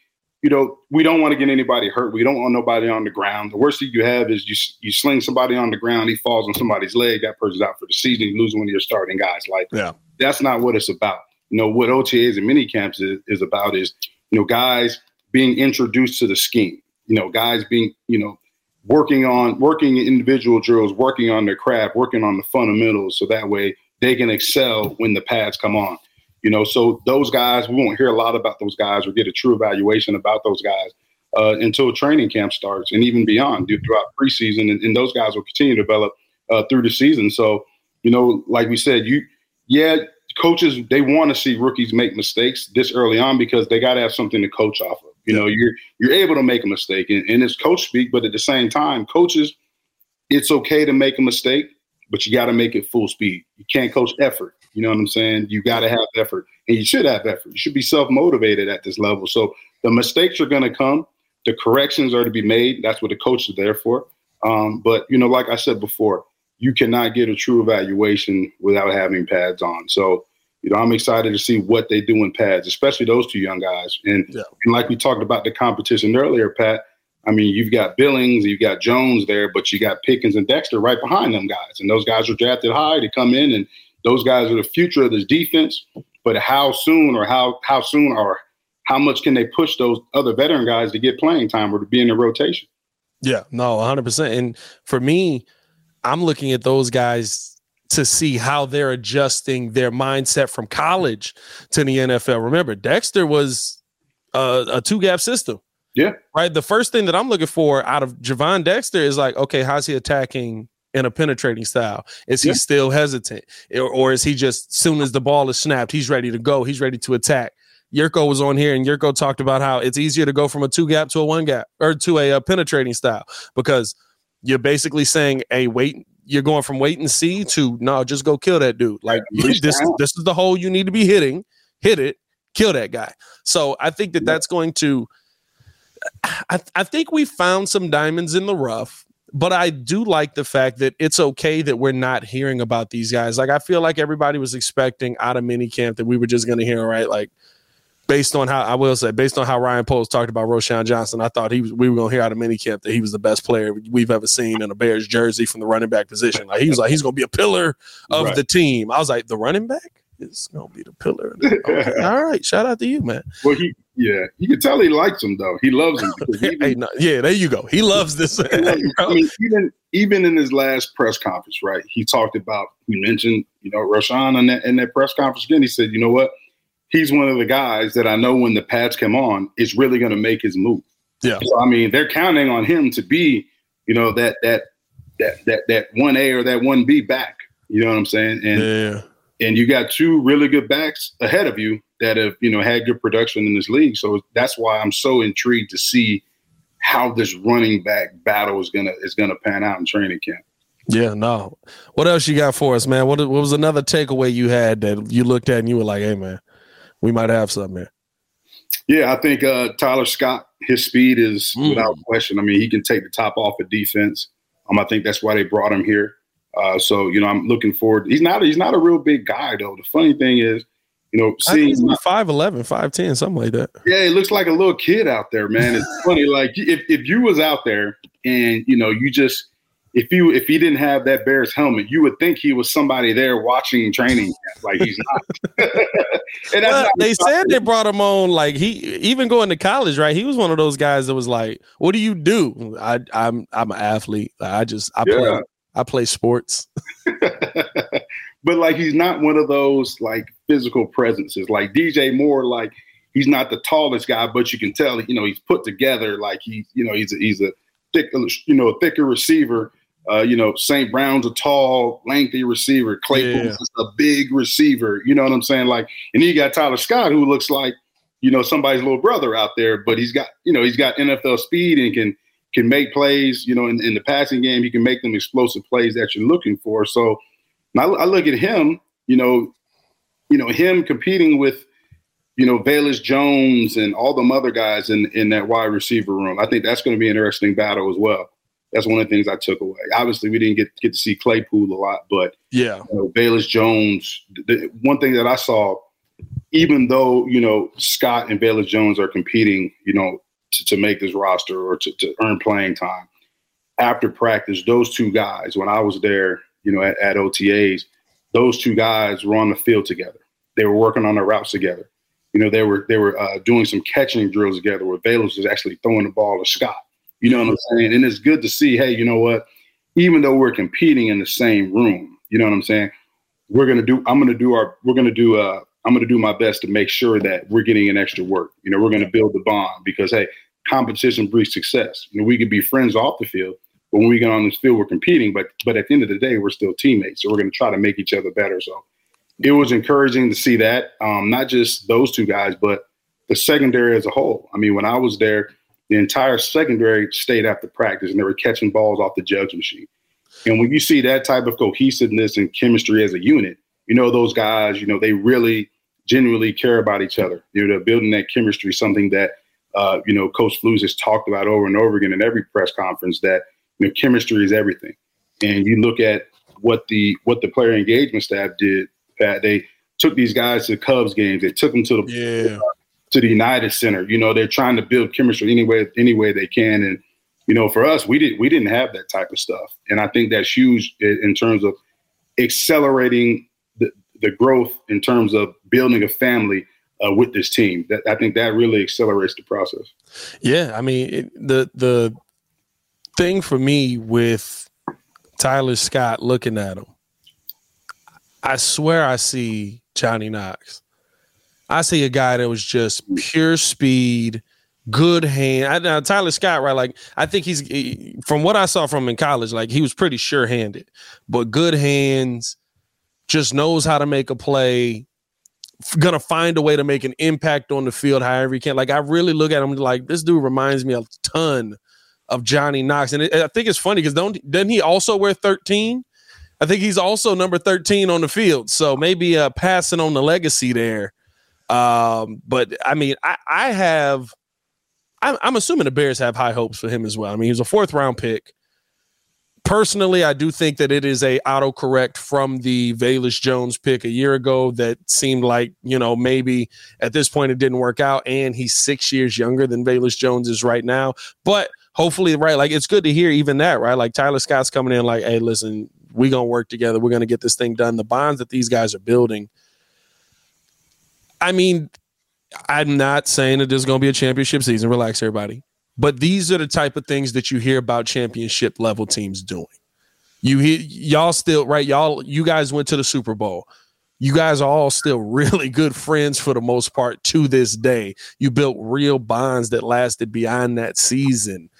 you know, we don't want to get anybody hurt. We don't want nobody on the ground. The worst thing you have is you you sling somebody on the ground, he falls on somebody's leg, that person's out for the season, you lose one of your starting guys. Like, yeah. that's not what it's about. You know, what OTAs and mini camps is, is about is, you know, guys being introduced to the scheme, you know, guys being, you know, working on working individual drills, working on their craft, working on the fundamentals so that way they can excel when the pads come on. You know, so those guys, we won't hear a lot about those guys or get a true evaluation about those guys uh, until training camp starts and even beyond throughout preseason. And, and those guys will continue to develop uh, through the season. So, you know, like we said, you, yeah, coaches they want to see rookies make mistakes this early on because they got to have something to coach off of. You know, you're you're able to make a mistake, and, and it's coach speak. But at the same time, coaches, it's okay to make a mistake, but you got to make it full speed. You can't coach effort. You know what I'm saying? You got to have effort, and you should have effort. You should be self motivated at this level. So the mistakes are going to come. The corrections are to be made. That's what the coach is there for. Um, but you know, like I said before, you cannot get a true evaluation without having pads on. So you know, I'm excited to see what they do in pads, especially those two young guys. And, yeah. and like we talked about the competition earlier, Pat. I mean, you've got Billings, you've got Jones there, but you got Pickens and Dexter right behind them guys. And those guys were drafted high. to come in, and those guys are the future of this defense. But how soon, or how how soon, or how much can they push those other veteran guys to get playing time or to be in the rotation? Yeah, no, 100. percent And for me, I'm looking at those guys to see how they're adjusting their mindset from college to the NFL. Remember, Dexter was a, a two gap system. Yeah. Right. The first thing that I'm looking for out of Gervon Dexter is like, okay, how's he attacking in a penetrating style? Is he yeah. still hesitant? Or, or, is he just, soon as the ball is snapped, he's ready to go? He's ready to attack. Yurko was on here and Yurko talked about how it's easier to go from a two gap to a one gap or to a, a penetrating style because you're basically saying, hey, wait, you're going from wait and see to no, just go kill that dude. Like this, this is the hole you need to be hitting. Hit it, kill that guy. So I think that that's going to. I, I think we found some diamonds in the rough, but I do like the fact that it's okay that we're not hearing about these guys. Like I feel like everybody was expecting out of minicamp that we were just going to hear, right? Like based on how I will say, based on how Ryan Poles talked about Roschon Johnson, I thought he was we were gonna hear out of minicamp that he was the best player we've ever seen in a Bears jersey from the running back position. Like he was like he's gonna be a pillar of right. the team. I was like, the running back is gonna be the pillar. Okay. All right, shout out to you, man. Well, he yeah, you can tell he likes him though. He loves him. Even, hey, no, yeah, there you go. He loves this. I mean, even even in his last press conference, right? He talked about he mentioned you know Roschon in that in that press conference again. He said, you know what he's one of the guys that I know when the pads come on is really going to make his move. Yeah. So I mean, they're counting on him to be, you know, that that that that that one A or that one B back. You know what I'm saying? And yeah. And you got two really good backs ahead of you that have you know had good production in this league. So that's why I'm so intrigued to see how this running back battle is gonna is gonna pan out in training camp. Yeah, no. What else you got for us, man? What, what was another takeaway you had that you looked at and you were like, "Hey, man, we might have something there. Yeah, I think uh, Tyler Scott, his speed is mm. without question. I mean, he can take the top off of defense. Um, I think that's why they brought him here. Uh, so you know, I'm looking forward. He's not he's not a real big guy though. The funny thing is, you know, seeing he's 5'11", 5'10", something like that. Yeah, he looks like a little kid out there, man. It's funny. Like if if you was out there and you know you just if you if he didn't have that Bears helmet, you would think he was somebody there watching training. Like he's not. well, they said they brought him on. Like he even going to college, right? He was one of those guys that was like, "What do you do?" I, I'm I'm an athlete. I just I yeah. play I play sports. but like he's not one of those like physical presences. Like DJ Moore, like he's not the tallest guy, but you can tell you know he's put together. Like he's you know he's a, he's a thick you know a thicker receiver uh, you know, St. Brown's a tall, lengthy receiver. Claypool's yeah. a big receiver. You know what I'm saying? Like, and then you got Tyler Scott, who looks like, you know, somebody's little brother out there, but he's got, you know, he's got NFL speed and can can make plays. You know, in, in the passing game, he can make them explosive plays that you're looking for. So, I, I look at him. You know, you know him competing with you know, Velus Jones and all them other guys in, in that wide receiver room. I think that's going to be an interesting battle as well that's one of the things I took away. Obviously, we didn't get get to see Claypool a lot, but yeah, you know, Velus Jones. The, one thing that I saw, even though you know Scott and Velus Jones are competing, you know, to, to make this roster or to, to earn playing time after practice, those two guys, when I was there, you know, at, at OTAs, those two guys were on the field together. They were working on their routes together. You know, they were they were uh, doing some catching drills together where Velus was actually throwing the ball to Scott you know what I'm saying? And it's good to see, hey, you know what? Even though we're competing in the same room, you know what I'm saying? We're gonna do. I'm gonna do our. We're gonna do. Uh, I'm gonna do my best to make sure that we're getting an extra work. You know, we're gonna build the bond because hey, competition breeds success. You know, we could be friends off the field, but when we get on this field, we're competing. But but at the end of the day, we're still teammates. So we're gonna try to make each other better. So it was encouraging to see that. Um, not just those two guys, but the secondary as a whole. I mean, when I was there, the entire secondary stayed after practice and they were catching balls off the jugs machine. And when you see that type of cohesiveness and chemistry as a unit, you know those guys, you know, they really genuinely care about each other. You know, building that chemistry, something that uh, you know, Coach Flus has talked about over and over again in every press conference that you know chemistry is everything. And you look at what the what the player engagement staff did. That they took these guys to the Cubs games. They took them to the yeah. uh, to the United Center. You know, they're trying to build chemistry any way any way they can. And you know, for us, we didn't we didn't have that type of stuff. And I think that's huge in, in terms of accelerating the, the growth in terms of building a family uh, with this team. That I think that really accelerates the process. Yeah, I mean it, the the thing for me with Tyler Scott looking at him, I swear I see Johnny Knox. I see a guy that was just pure speed, good hand. I, now Tyler Scott, right? Like I think he's he, from what I saw from him in college, like he was pretty sure handed, but good hands, just knows how to make a play gonna find a way to make an impact on the field however he can. Like I really look at him like this dude reminds me a ton of Johnny Knox, and it, I think it's funny because don't doesn't he also wear thirteen? I think he's also number thirteen on the field, so maybe uh, passing on the legacy there. Um, but I mean, I, I have. I'm, I'm assuming the Bears have high hopes for him as well. I mean, he's a fourth round pick personally, I do think that it is a autocorrect from the Velus Jones pick a year ago that seemed like, you know, maybe at this point it didn't work out. And he's six years younger than Velus Jones is right now. But hopefully, right, like it's good to hear even that, right? Like Tyler Scott's coming in like, hey, listen, we're going to work together. We're to get this thing done. The bonds that these guys are building. I mean, I'm not saying that there's going to be a championship season. Relax, everybody. But these are the type of things that you hear about championship level teams doing. You hear y'all still right, y'all. You guys went to the Super Bowl. You guys are all still really good friends for the most part to this day. You built real bonds that lasted beyond that season.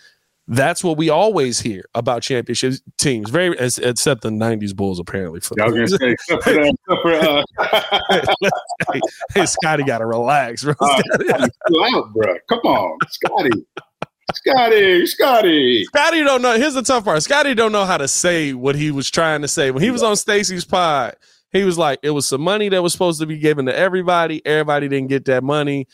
That's what we always hear about championship teams. Very except the '90s Bulls, apparently. For, yeah, say, except for, that, except for uh... hey, hey, Scotty, got to relax, bro. Uh, out, bro. Come on, Scotty. Scotty, Scotty. Scotty don't know. Here's the tough part. Scotty don't know how to say what he was trying to say. When he was on Stacy's pod, he was like, it was some money that was supposed to be given to everybody. Everybody didn't get that money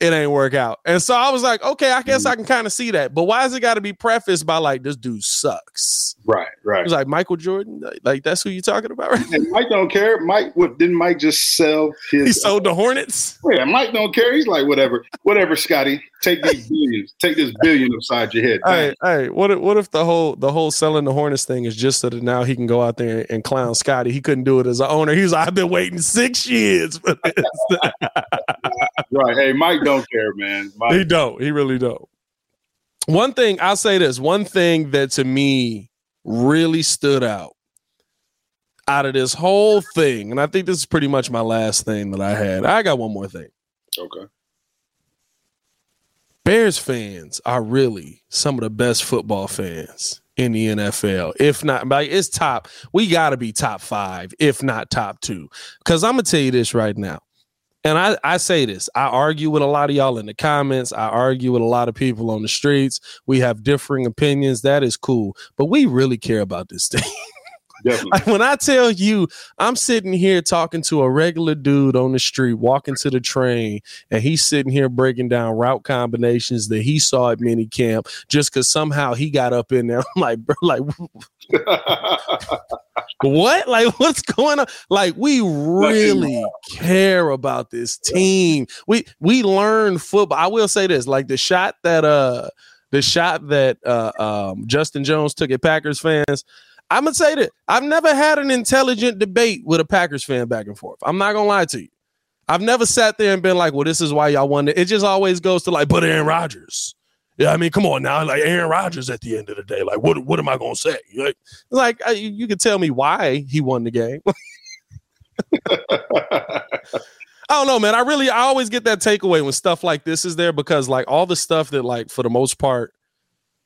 it ain't work out. And so I was like, okay, I guess mm-hmm. I can kind of see that. But why is it got to be prefaced by like this dude sucks? Right, right. Like Michael Jordan, like that's who you talking about, right? And Mike don't care. Mike, what didn't Mike just sell his? He sold the Hornets. Yeah, Mike don't care. He's like, whatever, whatever, Scotty. Take these billions. Take this billion upside your head. Hey, hey, what if what if the whole the whole selling the Hornets thing is just so that now he can go out there and clown Scotty? He couldn't do it as an owner. He's like, I've been waiting six years for this. right. Hey, Mike don't care, man. Mike. He don't. He really don't. One thing I'll say this. One thing that to me really stood out out of this whole thing, and I think this is pretty much my last thing that I had. I got one more thing. Okay. Bears fans are really some of the best football fans in the NFL. If not, like it's top. We got to be top five, if not top two. Because I'm gonna tell you this right now and I, I say this i argue with a lot of y'all in the comments. I argue with a lot of people on the streets. We have differing opinions. That is cool. But we really care about this thing. When I tell you, I'm sitting here talking to a regular dude on the street, walking to the train, and he's sitting here breaking down route combinations that he saw at mini camp just because somehow he got up in there. I'm like, bro, like, what? Like, what's going on? Like, we really care about this team. We we learn football. I will say this: like the shot that uh the shot that uh um Justin Jones took at Packers fans. I'm gonna say that I've never had an intelligent debate with a Packers fan back and forth. I'm not gonna lie to you. I've never sat there and been like, "Well, this is why y'all won it." It just always goes to like, "But Aaron Rodgers." Yeah, I mean, come on now, like Aaron Rodgers at the end of the day, like, what what am I gonna say? Like, like I, you can tell me why he won the game. I don't know, man. I really, I always get that takeaway when stuff like this is there because, like, all the stuff that, like, for the most part,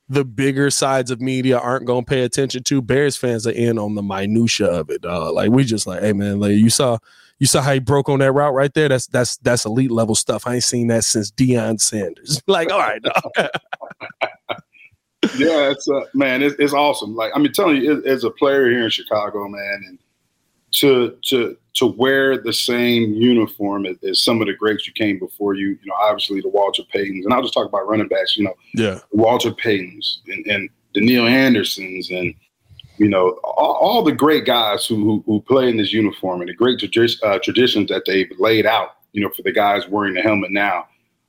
the bigger sides of media aren't to pay attention to. Bears fans are in on the minutia of it. Uh, like we just like, hey man, like you saw, you saw how he broke on that route right there. That's that's that's elite level stuff. I ain't seen that since Deion Sanders. like, all right, yeah, it's uh, man, it's, it's awesome. Like I mean, telling you, as a player here in Chicago, man, and to to to wear the same uniform as, as, some of the greats who came before you. You know, obviously the Walter Paytons, and I'll just talk about running backs. You know, yeah, Walter Paytons and, and the Neal Andersons, and you know all, all the great guys who, who, who play in this uniform and the great tradi- uh, traditions that they've laid out. You know, for the guys wearing the helmet now.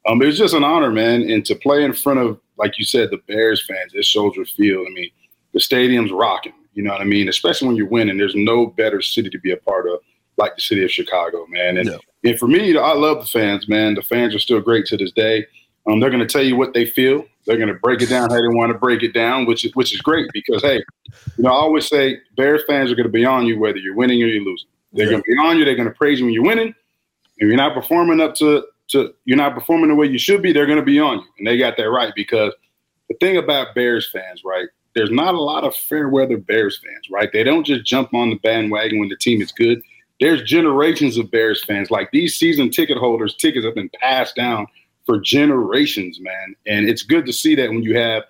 Um, it was just an honor, man, and to play in front of, like you said, the Bears fans at Soldier Field. I mean, the stadium's rocking. You know what I mean? Especially when you're winning, there's no better city to be a part of like the city of Chicago, man. And, yeah. and for me, I love the fans, man. The fans are still great to this day. Um, they're going to tell you what they feel. They're going to break it down how they want to break it down, which is which is great because hey, you know I always say Bears fans are going to be on you whether you're winning or you're losing. They're yeah. going to be on you. They're going to praise you when you're winning. If you're not performing up to to you're not performing the way you should be, they're going to be on you, and they got that right because the thing about Bears fans, right? There's not a lot of fair weather Bears fans, right? They don't just jump on the bandwagon when the team is good there's generations of Bears fans. Like these season ticket holders, tickets have been passed down for generations, man. And it's good to see that when you have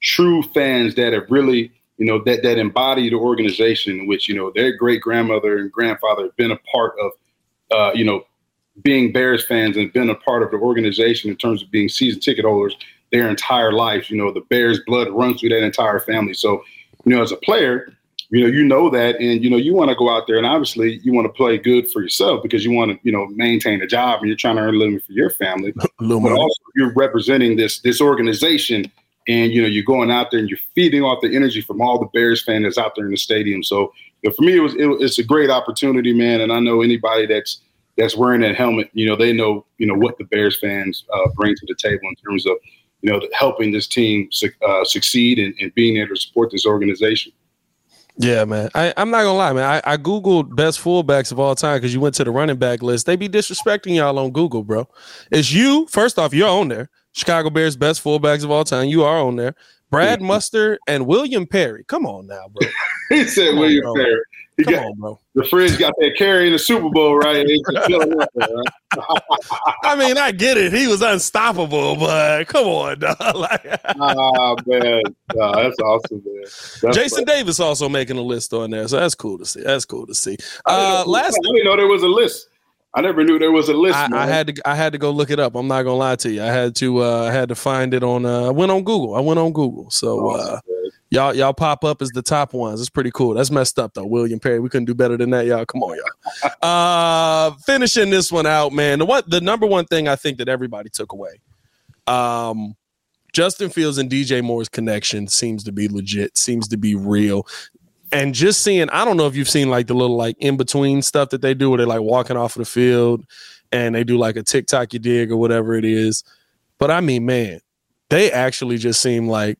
true fans that have really, you know, that that embody the organization which, you know, their great grandmother and grandfather have been a part of uh, you know, being Bears fans and been a part of the organization in terms of being season ticket holders their entire life. You know, the Bears blood runs through that entire family. So, you know, as a player, you know, you know that, and you know, you want to go out there, and obviously, you want to play good for yourself because you want to, you know, maintain a job, and you're trying to earn a living for your family. but also, you're representing this this organization, and you know, you're going out there and you're feeding off the energy from all the Bears fans that's out there in the stadium. So, you know, for me, it was it, it's a great opportunity, man, and I know anybody that's that's wearing that helmet, you know, they know, you know, what the Bears fans uh, bring to the table in terms of, you know, helping this team uh, succeed and, and being able to support this organization. Yeah, man. I, I'm not gonna lie, man. I, I googled best fullbacks of all time because you went to the running back list. They be disrespecting y'all on Google, bro. It's you. First off, you're on there. Chicago Bears best fullbacks of all time. You are on there. Brad Muster and William Perry. Come on now, bro. he said William on, Perry. He Come got, on, bro. The Fridge got that carry in the Super Bowl, right? I mean, I get it. He was unstoppable, but come on, dog. like, oh, man. No, that's awesome, man. That's Jason funny. Davis also making a list on there, so that's cool to see. That's cool to see. Uh, I last, I didn't know there was a list. I never knew there was a list. I, I, had to I had to go look it up. I'm not gonna lie to you. I had to uh, I had to find it on uh, I went on Google. I went on Google. So uh, y'all y'all pop up as the top ones. It's pretty cool. That's messed up though. William Perry. We couldn't do better than that, y'all. Come on, y'all. uh finishing this one out, man. The what the number one thing I think that everybody took away. Um Justin Fields and DJ Moore's connection seems to be legit, seems to be real. And just seeing, I don't know if you've seen like the little like in between stuff that they do where they're like walking off of the field and they do like a TikTok you dig or whatever it is. But I mean, man, they actually just seem like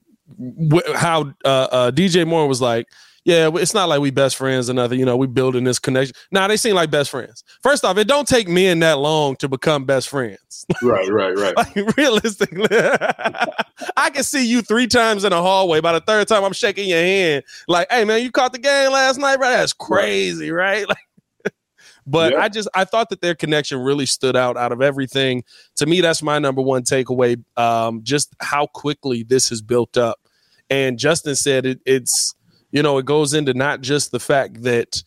how uh, uh, DJ Moore was like, yeah, it's not like we best friends or nothing. You know, we building this connection. Now they seem like best friends. First off, it don't take men that long to become best friends. Right, right, right. like, realistically, I can see you three times in a hallway. By the third time, I'm shaking your hand. Like, hey man, you caught the game last night, bro? That's crazy, right? Like, but yeah. I just I thought that their connection really stood out out of everything. To me, that's my number one takeaway. Um, just how quickly this has built up. And Justin said it, it's you know it goes into not just the fact that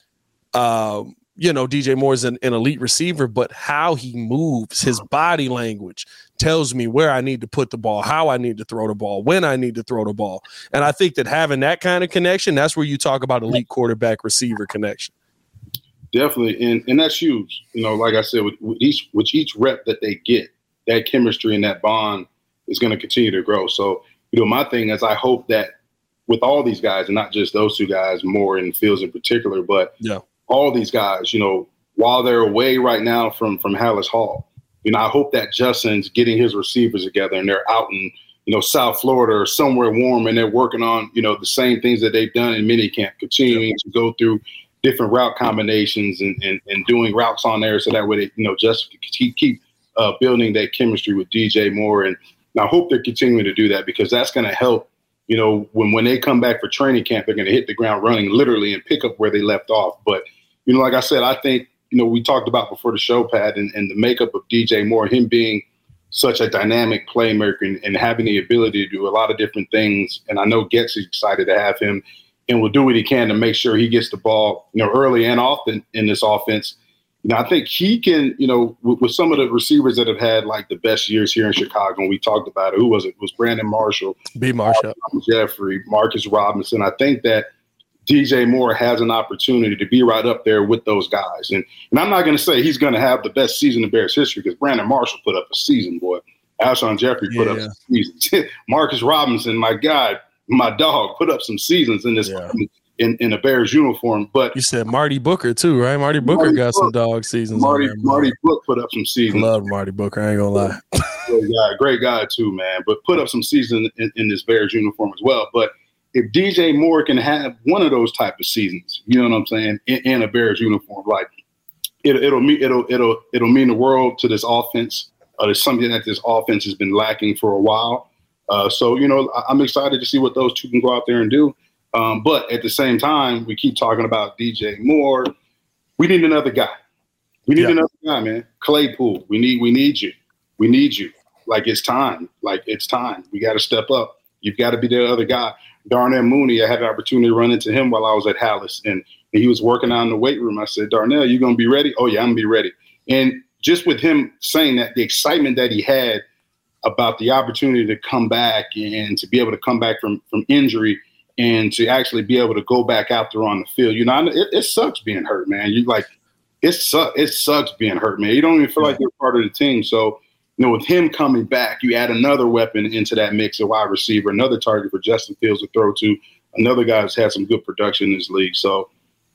um, you know DJ Moore is an, an elite receiver, but how he moves, his body language tells me where I need to put the ball, how I need to throw the ball, when I need to throw the ball. And I think that having that kind of connection, that's where you talk about elite quarterback receiver connection. Definitely, and and that's huge. You know, like I said, with, with each with each rep that they get, that chemistry and that bond is going to continue to grow. So, you know, my thing is, I hope that with all these guys, and not just those two guys, more in Fields in particular, but yeah, all these guys, you know, while they're away right now from from Halas Hall, you know, I hope that Justin's getting his receivers together and they're out in you know South Florida or somewhere warm, and they're working on you know the same things that they've done in minicamp, continuing yeah. to go through different route combinations and, and, and doing routes on there so that way they, you know, just keep, keep uh, building that chemistry with DJ Moore. And I hope they're continuing to do that because that's going to help you know, when when they come back for training camp, they're going to hit the ground running, literally, and pick up where they left off. But you know, like I said, I think you know we talked about before the show, Pat, and, and the makeup of DJ Moore, him being such a dynamic playmaker and, and, having the ability to do a lot of different things. And I know Getz is excited to have him and will do what he can to make sure he gets the ball, you know, early and often in this offense. You know, I think he can, you know, with, with, some of the receivers that have had like the best years here in Chicago, and we talked about it. Who was it? it was Brandon Marshall, B. Marshall, Jeffery Marcus Robinson. I think that DJ Moore has an opportunity to be right up there with those guys. And and I'm not going to say he's going to have the best season in Bears history because Brandon Marshall put up a season, boy. Alshon Jeffery put yeah. up some seasons. Marcus Robinson, my guy, my dog, put up some seasons in this yeah. in, in a Bears uniform. But you said Marty Booker too, right? Marty Booker Marty got Book, some dog seasons. Marty Marty Book put up some seasons. Love Marty Booker. I ain't gonna lie. great guy, great guy too, man. But put up some seasons in, in this Bears uniform as well. But if DJ Moore can have one of those type of seasons, you know what I'm saying, in, in a Bears uniform, like it, it'll mean it'll it'll it'll mean the world to this offense. Uh, it's something that this offense has been lacking for a while. Uh, so you know, I, am excited to see what those two can go out there and do. Um, but at the same time, we keep talking about DJ Moore. We need another guy. We need yeah. another guy, man. Claypool. We need we need you. We need you. Like it's time. Like it's time. We got to step up. You've got to be the other guy. Darnell Mooney, I had an opportunity to run into him while I was at Halas, and, and he was working out in the weight room. I said, Darnell, you gonna be ready? Oh yeah, I'm gonna be ready. And just with him saying that, the excitement that he had about the opportunity to come back and to be able to come back from from injury and to actually be able to go back out there on the field. You know, it, it sucks being hurt, man. You like it sucks. It sucks being hurt, man. You don't even feel like you're part of the team. So you know, with him coming back, you add another weapon into that mix, a wide receiver, another target for Justin Fields to throw to, another guy who's had some good production in this league. So,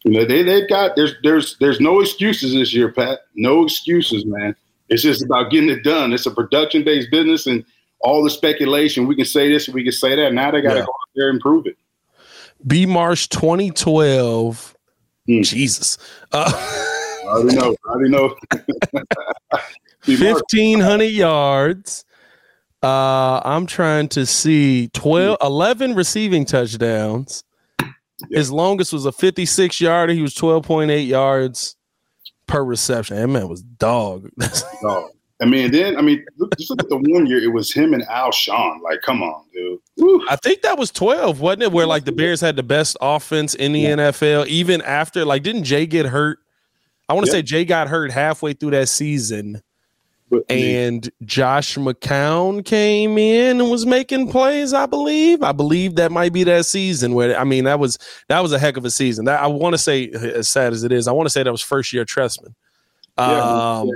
you know, they they've got there's there's there's no excuses this year, Pat. No excuses, man. It's just about getting it done. It's a production based business, and all the speculation. We can say this, we can say that. Now they got to yeah. go out there and prove it. B Marsh 2012. Hmm. Jesus. Uh, I already know. I already know. 1500 yards. Uh, I'm trying to see 12, 11 receiving touchdowns. His longest was a 56 yarder. He was 12.8 yards per reception. That man was dog. dog. I mean, then I mean, just look at the one year. It was him and Alshon. Like, come on, dude. Woo. I think that was 12, wasn't it? Where like the Bears had the best offense in the yeah. NFL, even after like, didn't Jay get hurt? I want to say Jay got hurt halfway through that season and Josh McCown came in and was making plays. I believe. I believe that might be that season where I mean that was that was a heck of a season. That I want to say, as sad as it is, I want to say that was first year Trestman. Yeah, um,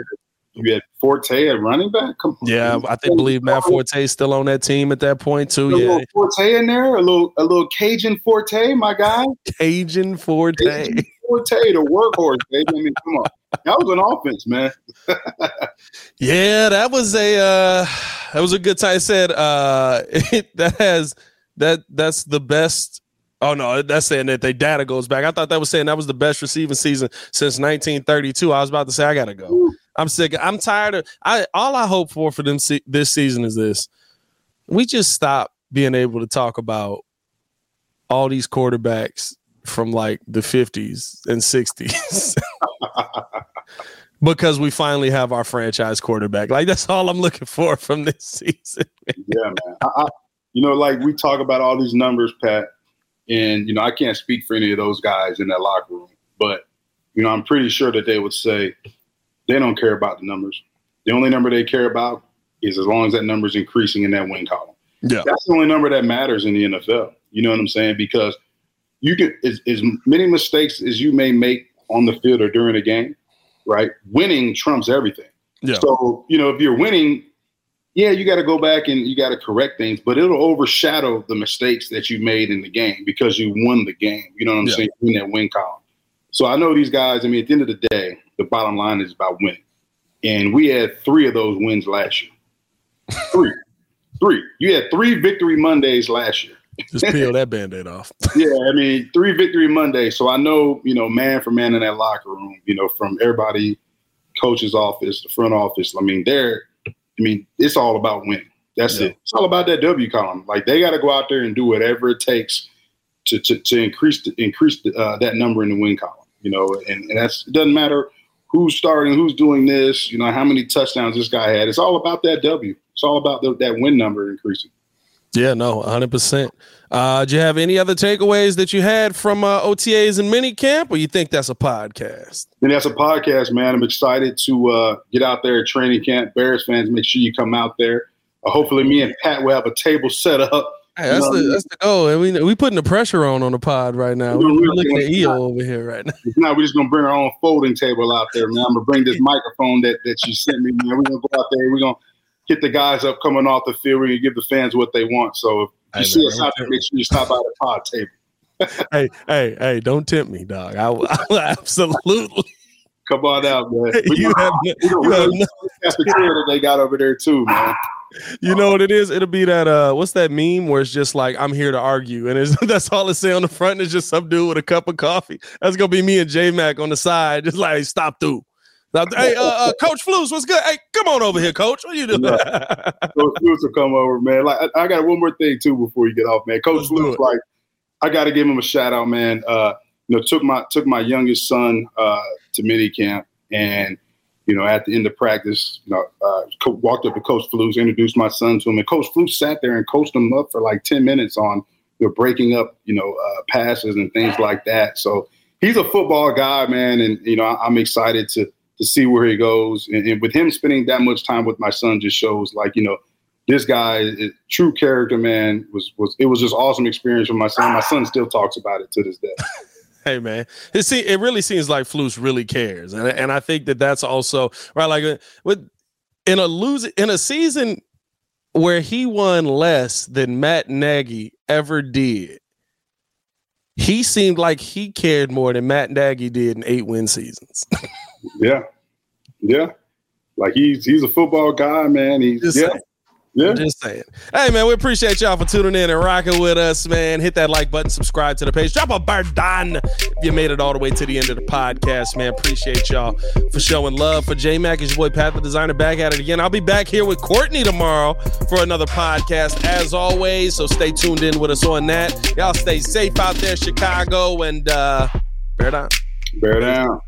you had Forte at running back. Yeah, I think believe Matt Forte is still on that team at that point too. A yeah, Forte in there, a little a little Cajun Forte, my guy. Cajun Forte. Cajun Forte, the workhorse, baby. I mean, come on, that was an offense, man. yeah, that was a uh, that was a good time. I said uh, that has that that's the best. Oh no, that's saying that the data goes back. I thought that was saying that was the best receiving season since 1932. I was about to say I gotta go. Ooh. I'm sick. I'm tired of. I all I hope for for them se- this season is this: we just stop being able to talk about all these quarterbacks from like the 50s and 60s. because we finally have our franchise quarterback. Like that's all I'm looking for from this season. yeah, man. I, I, you know, like we talk about all these numbers, Pat, and you know, I can't speak for any of those guys in that locker room, but you know, I'm pretty sure that they would say they don't care about the numbers. The only number they care about is as long as that number is increasing in that win column. Yeah, that's the only number that matters in the NFL. You know what I'm saying? Because you can as, as many mistakes as you may make on the field or during a game, right? Winning trumps everything. Yeah. So, you know, if you're winning, yeah, you got to go back and you got to correct things, but it'll overshadow the mistakes that you made in the game because you won the game. You know what I'm yeah. saying? In that win column. So I know these guys, I mean, at the end of the day, the bottom line is about winning. And we had three of those wins last year. Three. three. You had three victory Mondays last year. Just peel that band-aid off. yeah, I mean, three victory Monday. So I know, you know, man for man in that locker room, you know, from everybody, coach's office, the front office. I mean, there, I mean, it's all about winning. That's yeah. it. It's all about that W column. Like they got to go out there and do whatever it takes to to, to increase the, increase the, uh, that number in the win column. You know, and, and that's it doesn't matter who's starting, who's doing this. You know, how many touchdowns this guy had. It's all about that W. It's all about the, that win number increasing. Yeah, no, 100%. Uh, do you have any other takeaways that you had from uh, OTAs and mini camp, or you think that's a podcast? And that's a podcast, man. I'm excited to uh, get out there at training camp. Bears fans, make sure you come out there. Uh, hopefully, me and Pat will have a table set up. Hey, that's, the, that's the goal. And we we putting the pressure on on the pod right now. We're, we're looking at EO over here right now. Now we're just gonna bring our own folding table out there, man. I'm gonna bring this microphone that that you sent me, man. We're gonna go out there. We're gonna get the guys up coming off the field. We're give the fans what they want. So if you hey, see man, us out there, make sure you stop by the pod table. hey, hey, hey! Don't tempt me, dog. I, will absolutely come on out, man. you, have, you, you have no- that they got over there too, man you know what it is? It'll be that uh what's that meme where it's just like I'm here to argue and it's that's all it say on the front and it's just some dude with a cup of coffee. That's gonna be me and J Mac on the side, just like stop through. Hey, uh, uh, Coach Flus, what's good? Hey, come on over here, Coach. What you doing? Coach Flus will come over, man. Like I, I, got one more thing too before you get off, man. Coach Flus, like I got to give him a shout out, man. Uh, you know, took my took my youngest son uh, to mini camp, and you know, at the end of practice, you know, uh, co- walked up to Coach Flus, introduced my son to him, and Coach Flus sat there and coached him up for like ten minutes on you know, breaking up, you know, uh, passes and things like that. So he's a football guy, man, and you know, I, am excited to to see where he goes. And, and, with him spending that much time with my son, just shows like you know, this guy, is, true character, man. Was was it was just awesome experience for my son. My son still talks about it to this day. Hey man, it see, it really seems like Flus really cares, and and I think that that's also right. Like uh, with in a lose in a season where he won less than Matt Nagy ever did, he seemed like he cared more than Matt Nagy did in eight win seasons. yeah, yeah, like he's he's a football guy, man. He's Just yeah. Saying. Yeah. I'm just saying. Hey, man, we appreciate y'all for tuning in and rocking with us, man. Hit that like button, subscribe to the page, drop a burden if you made it all the way to the end of the podcast, man. Appreciate y'all for showing love. For J Mac, It's your boy Pat the Designer back at it again. I'll be back here with Courtney tomorrow for another podcast, as always. So stay tuned in with us on that. Y'all stay safe out there, Chicago, and uh, bear down. Bear down.